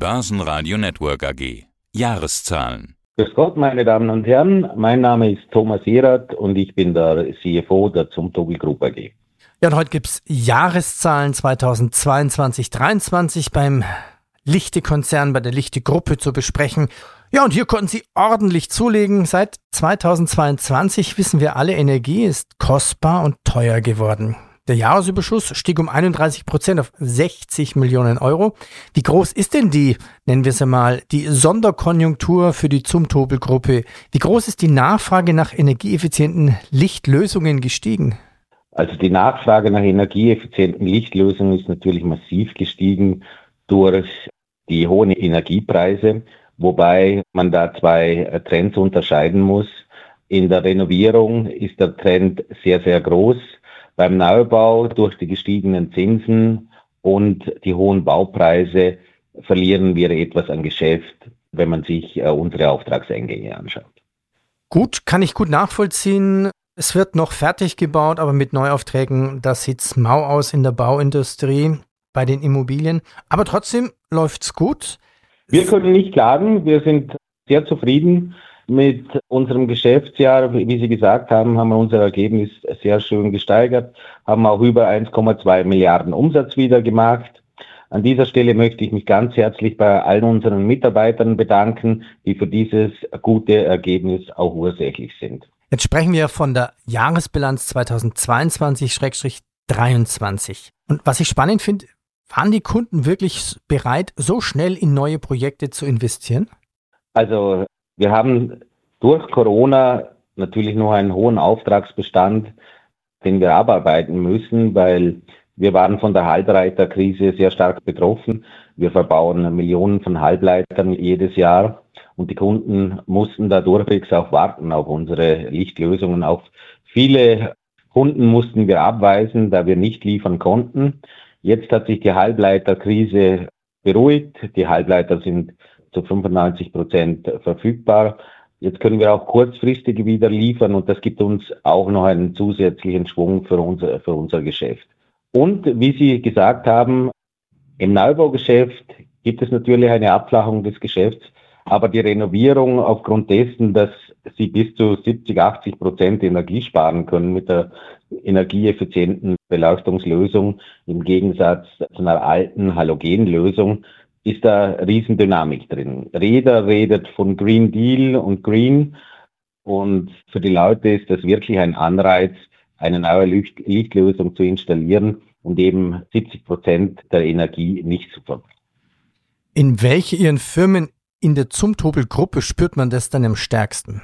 Börsenradio Network AG. Jahreszahlen. Grüß Gott, meine Damen und Herren. Mein Name ist Thomas Erath und ich bin der CFO der Zumtobel Group AG. Ja, und heute gibt es Jahreszahlen 2022 2023 beim Lichte-Konzern, bei der Lichte-Gruppe zu besprechen. Ja, und hier konnten sie ordentlich zulegen. Seit 2022 wissen wir alle, Energie ist kostbar und teuer geworden. Der Jahresüberschuss stieg um 31 Prozent auf 60 Millionen Euro. Wie groß ist denn die, nennen wir es einmal, die Sonderkonjunktur für die Zumtobel-Gruppe? Wie groß ist die Nachfrage nach energieeffizienten Lichtlösungen gestiegen? Also die Nachfrage nach energieeffizienten Lichtlösungen ist natürlich massiv gestiegen durch die hohen Energiepreise, wobei man da zwei Trends unterscheiden muss. In der Renovierung ist der Trend sehr, sehr groß. Beim Neubau durch die gestiegenen Zinsen und die hohen Baupreise verlieren wir etwas an Geschäft, wenn man sich äh, unsere Auftragseingänge anschaut. Gut, kann ich gut nachvollziehen. Es wird noch fertig gebaut, aber mit Neuaufträgen, das sieht mau aus in der Bauindustrie, bei den Immobilien. Aber trotzdem läuft es gut. Wir können nicht klagen. Wir sind sehr zufrieden mit unserem Geschäftsjahr. Wie Sie gesagt haben, haben wir unser Ergebnis sehr schön gesteigert, haben auch über 1,2 Milliarden Umsatz wieder gemacht. An dieser Stelle möchte ich mich ganz herzlich bei allen unseren Mitarbeitern bedanken, die für dieses gute Ergebnis auch ursächlich sind. Jetzt sprechen wir von der Jahresbilanz 2022-23. Und was ich spannend finde, waren die Kunden wirklich bereit, so schnell in neue Projekte zu investieren? Also wir haben durch Corona natürlich noch einen hohen Auftragsbestand, den wir abarbeiten müssen, weil wir waren von der Halbleiterkrise sehr stark betroffen. Wir verbauen Millionen von Halbleitern jedes Jahr und die Kunden mussten da durchwegs auch warten auf unsere Lichtlösungen. Auch viele Kunden mussten wir abweisen, da wir nicht liefern konnten. Jetzt hat sich die Halbleiterkrise beruhigt. Die Halbleiter sind zu 95 Prozent verfügbar. Jetzt können wir auch kurzfristig wieder liefern und das gibt uns auch noch einen zusätzlichen Schwung für unser, für unser Geschäft. Und wie Sie gesagt haben, im Neubaugeschäft gibt es natürlich eine Abflachung des Geschäfts, aber die Renovierung aufgrund dessen, dass sie bis zu 70, 80 Prozent Energie sparen können mit der energieeffizienten Beleuchtungslösung im Gegensatz zu einer alten Halogenlösung, ist da Riesendynamik drin. Reda redet von Green Deal und Green und für die Leute ist das wirklich ein Anreiz, eine neue Lichtlösung zu installieren und eben 70 Prozent der Energie nicht zu verbrennen. In welche Ihren Firmen in der Zumtobel-Gruppe spürt man das dann am stärksten?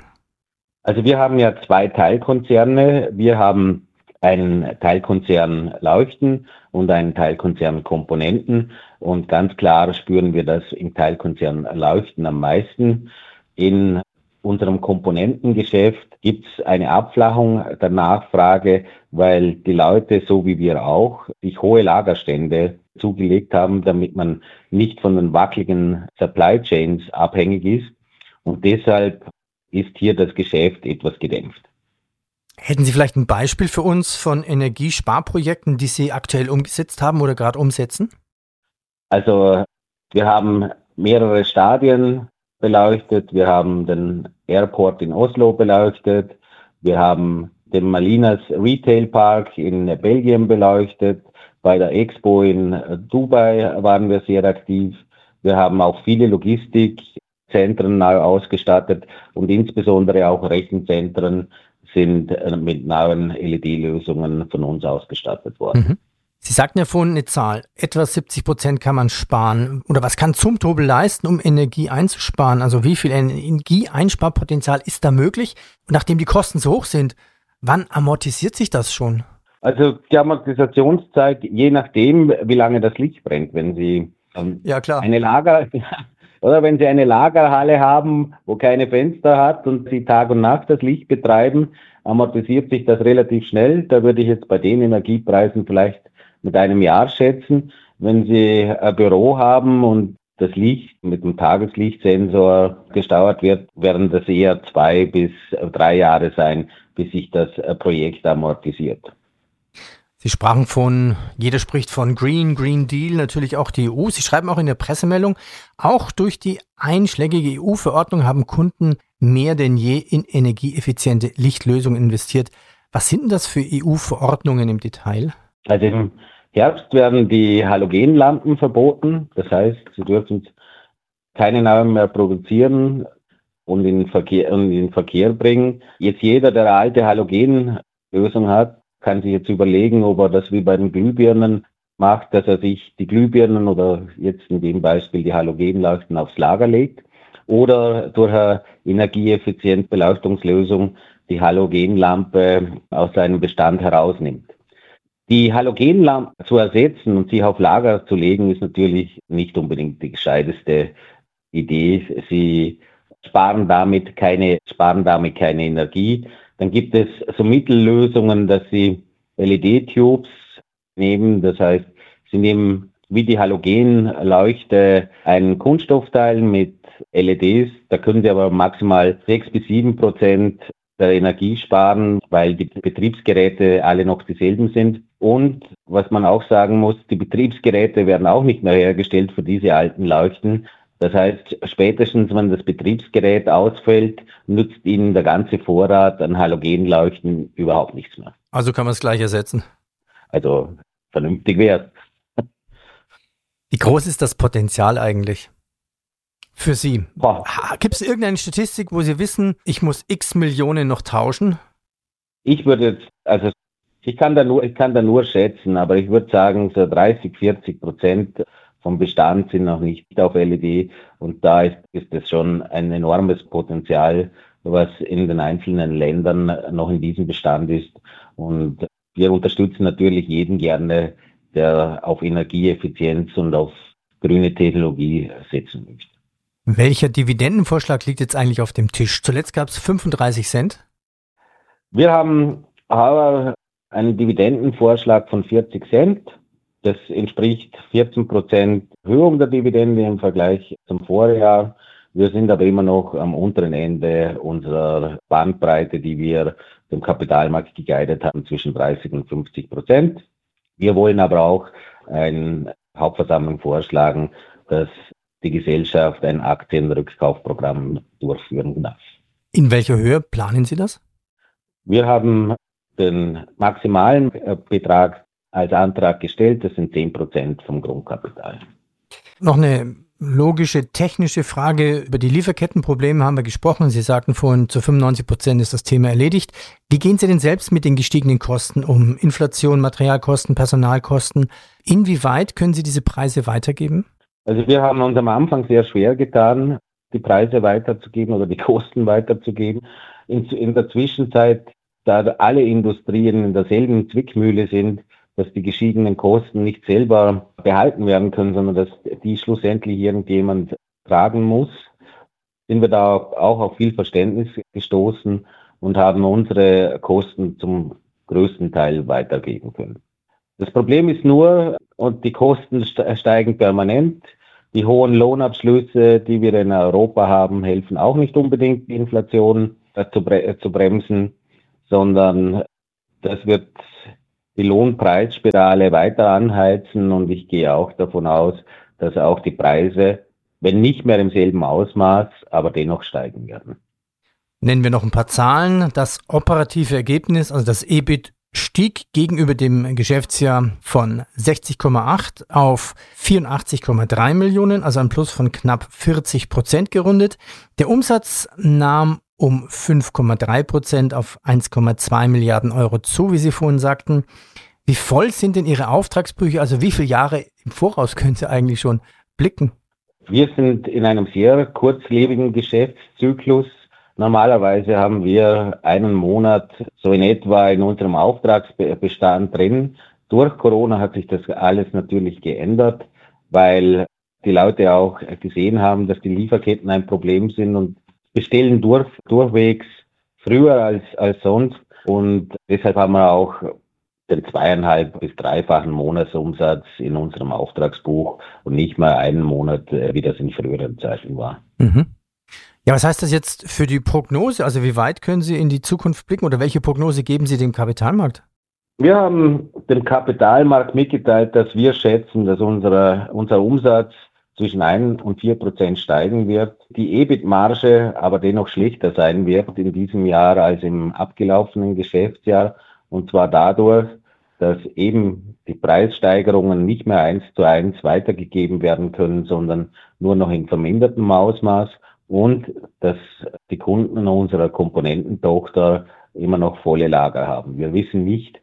Also wir haben ja zwei Teilkonzerne. Wir haben einen Teilkonzern Leuchten und einen Teilkonzern Komponenten. Und ganz klar spüren wir das im Teilkonzern Leuchten am meisten. In unserem Komponentengeschäft gibt es eine Abflachung der Nachfrage, weil die Leute, so wie wir auch, sich hohe Lagerstände zugelegt haben, damit man nicht von den wackeligen Supply Chains abhängig ist. Und deshalb ist hier das Geschäft etwas gedämpft. Hätten Sie vielleicht ein Beispiel für uns von Energiesparprojekten, die Sie aktuell umgesetzt haben oder gerade umsetzen? Also wir haben mehrere Stadien beleuchtet. Wir haben den Airport in Oslo beleuchtet. Wir haben den Malinas Retail Park in Belgien beleuchtet. Bei der Expo in Dubai waren wir sehr aktiv. Wir haben auch viele Logistikzentren neu ausgestattet und insbesondere auch Rechenzentren sind mit neuen LED-Lösungen von uns ausgestattet worden. Mhm. Sie sagten ja vorhin eine Zahl, etwa 70 Prozent kann man sparen. Oder was kann Zumtobel leisten, um Energie einzusparen? Also wie viel Energieeinsparpotenzial ist da möglich? Und nachdem die Kosten so hoch sind, wann amortisiert sich das schon? Also die Amortisationszeit, je nachdem, wie lange das Licht brennt. Wenn Sie ähm, ja, klar. eine Lager, oder wenn Sie eine Lagerhalle haben, wo keine Fenster hat und Sie Tag und Nacht das Licht betreiben, amortisiert sich das relativ schnell. Da würde ich jetzt bei den Energiepreisen vielleicht mit einem Jahr schätzen. Wenn Sie ein Büro haben und das Licht mit dem Tageslichtsensor gesteuert wird, werden das eher zwei bis drei Jahre sein, bis sich das Projekt amortisiert. Sie sprachen von, jeder spricht von Green, Green Deal, natürlich auch die EU. Sie schreiben auch in der Pressemeldung, auch durch die einschlägige EU-Verordnung haben Kunden mehr denn je in energieeffiziente Lichtlösungen investiert. Was sind denn das für EU-Verordnungen im Detail? Also im Herbst werden die Halogenlampen verboten. Das heißt, sie dürfen keine Namen mehr produzieren und in Verkehr, und in Verkehr bringen. Jetzt jeder, der eine alte Halogenlösung hat, kann sich jetzt überlegen, ob er das wie bei den Glühbirnen macht, dass er sich die Glühbirnen oder jetzt in dem Beispiel die Halogenleuchten aufs Lager legt oder durch eine energieeffizient Beleuchtungslösung die Halogenlampe aus seinem Bestand herausnimmt. Die Halogenlampe zu ersetzen und sich auf Lager zu legen, ist natürlich nicht unbedingt die gescheiteste Idee. Sie sparen damit keine, sparen damit keine Energie. Dann gibt es so Mittellösungen, dass sie LED-Tubes nehmen. Das heißt, sie nehmen wie die Halogenleuchte einen Kunststoffteil mit LEDs. Da können sie aber maximal sechs bis sieben Prozent der Energie sparen, weil die Betriebsgeräte alle noch dieselben sind. Und was man auch sagen muss, die Betriebsgeräte werden auch nicht mehr hergestellt für diese alten Leuchten, das heißt, spätestens wenn das Betriebsgerät ausfällt, nützt Ihnen der ganze Vorrat an Halogenleuchten überhaupt nichts mehr. Also kann man es gleich ersetzen. Also vernünftig wäre Wie groß ist das Potenzial eigentlich für Sie? Gibt es irgendeine Statistik, wo Sie wissen, ich muss x Millionen noch tauschen? Ich würde jetzt, also ich kann da nur, ich kann da nur schätzen, aber ich würde sagen, so 30, 40 Prozent vom Bestand sind noch nicht auf LED und da ist, ist es schon ein enormes Potenzial, was in den einzelnen Ländern noch in diesem Bestand ist. Und wir unterstützen natürlich jeden gerne, der auf Energieeffizienz und auf grüne Technologie setzen möchte. Welcher Dividendenvorschlag liegt jetzt eigentlich auf dem Tisch? Zuletzt gab es 35 Cent. Wir haben aber einen Dividendenvorschlag von 40 Cent. Das entspricht 14 Prozent Erhöhung der Dividende im Vergleich zum Vorjahr. Wir sind aber immer noch am unteren Ende unserer Bandbreite, die wir dem Kapitalmarkt geguidet haben, zwischen 30 und 50 Prozent. Wir wollen aber auch eine Hauptversammlung vorschlagen, dass die Gesellschaft ein Aktienrückkaufprogramm durchführen darf. In welcher Höhe planen Sie das? Wir haben den maximalen Betrag als Antrag gestellt. Das sind 10 Prozent vom Grundkapital. Noch eine logische technische Frage. Über die Lieferkettenprobleme haben wir gesprochen. Sie sagten vorhin, zu 95 Prozent ist das Thema erledigt. Wie gehen Sie denn selbst mit den gestiegenen Kosten um? Inflation, Materialkosten, Personalkosten. Inwieweit können Sie diese Preise weitergeben? Also wir haben uns am Anfang sehr schwer getan, die Preise weiterzugeben oder die Kosten weiterzugeben. In, in der Zwischenzeit, da alle Industrien in derselben Zwickmühle sind, dass die geschiedenen Kosten nicht selber behalten werden können, sondern dass die schlussendlich irgendjemand tragen muss, sind wir da auch auf viel Verständnis gestoßen und haben unsere Kosten zum größten Teil weitergeben können. Das Problem ist nur, und die Kosten steigen permanent. Die hohen Lohnabschlüsse, die wir in Europa haben, helfen auch nicht unbedingt, die Inflation zu, bre zu bremsen, sondern das wird die Lohnpreisspirale weiter anheizen und ich gehe auch davon aus, dass auch die Preise, wenn nicht mehr im selben Ausmaß, aber dennoch steigen werden. Nennen wir noch ein paar Zahlen. Das operative Ergebnis, also das EBIT, stieg gegenüber dem Geschäftsjahr von 60,8 auf 84,3 Millionen, also ein Plus von knapp 40 Prozent gerundet. Der Umsatz nahm um 5,3 Prozent auf 1,2 Milliarden Euro zu, wie Sie vorhin sagten. Wie voll sind denn Ihre Auftragsbrüche? Also wie viele Jahre im Voraus können Sie eigentlich schon blicken? Wir sind in einem sehr kurzlebigen Geschäftszyklus. Normalerweise haben wir einen Monat so in etwa in unserem Auftragsbestand drin. Durch Corona hat sich das alles natürlich geändert, weil die Leute auch gesehen haben, dass die Lieferketten ein Problem sind und bestellen durch, durchwegs früher als, als sonst. Und deshalb haben wir auch den zweieinhalb bis dreifachen Monatsumsatz in unserem Auftragsbuch und nicht mal einen Monat, äh, wie das in früheren Zeiten war. Mhm. Ja, was heißt das jetzt für die Prognose? Also wie weit können Sie in die Zukunft blicken oder welche Prognose geben Sie dem Kapitalmarkt? Wir haben dem Kapitalmarkt mitgeteilt, dass wir schätzen, dass unsere, unser Umsatz zwischen 1 und 4 Prozent steigen wird, die EBIT-Marge aber dennoch schlechter sein wird in diesem Jahr als im abgelaufenen Geschäftsjahr. Und zwar dadurch, dass eben die Preissteigerungen nicht mehr eins zu eins weitergegeben werden können, sondern nur noch in vermindertem Ausmaß und dass die Kunden unserer Komponententochter immer noch volle Lager haben. Wir wissen nicht,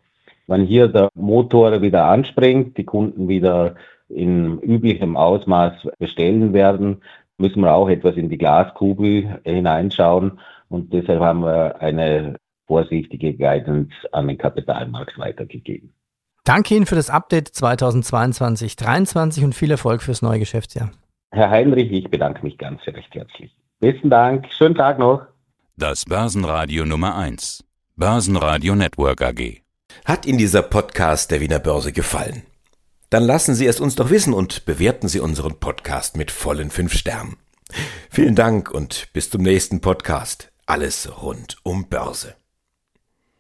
wann hier der Motor wieder anspringt, die Kunden wieder in üblichem Ausmaß bestellen werden, müssen wir auch etwas in die Glaskugel hineinschauen und deshalb haben wir eine vorsichtige Guidance an den Kapitalmarkt weitergegeben. Danke Ihnen für das Update 2022-23 und viel Erfolg fürs neue Geschäftsjahr. Herr Heinrich, ich bedanke mich ganz recht herzlich. Besten Dank, schönen Tag noch. Das Börsenradio Nummer 1. Börsenradio Network AG. Hat Ihnen dieser Podcast der Wiener Börse gefallen? Dann lassen Sie es uns doch wissen und bewerten Sie unseren Podcast mit vollen fünf Sternen. Vielen Dank und bis zum nächsten Podcast. Alles rund um Börse.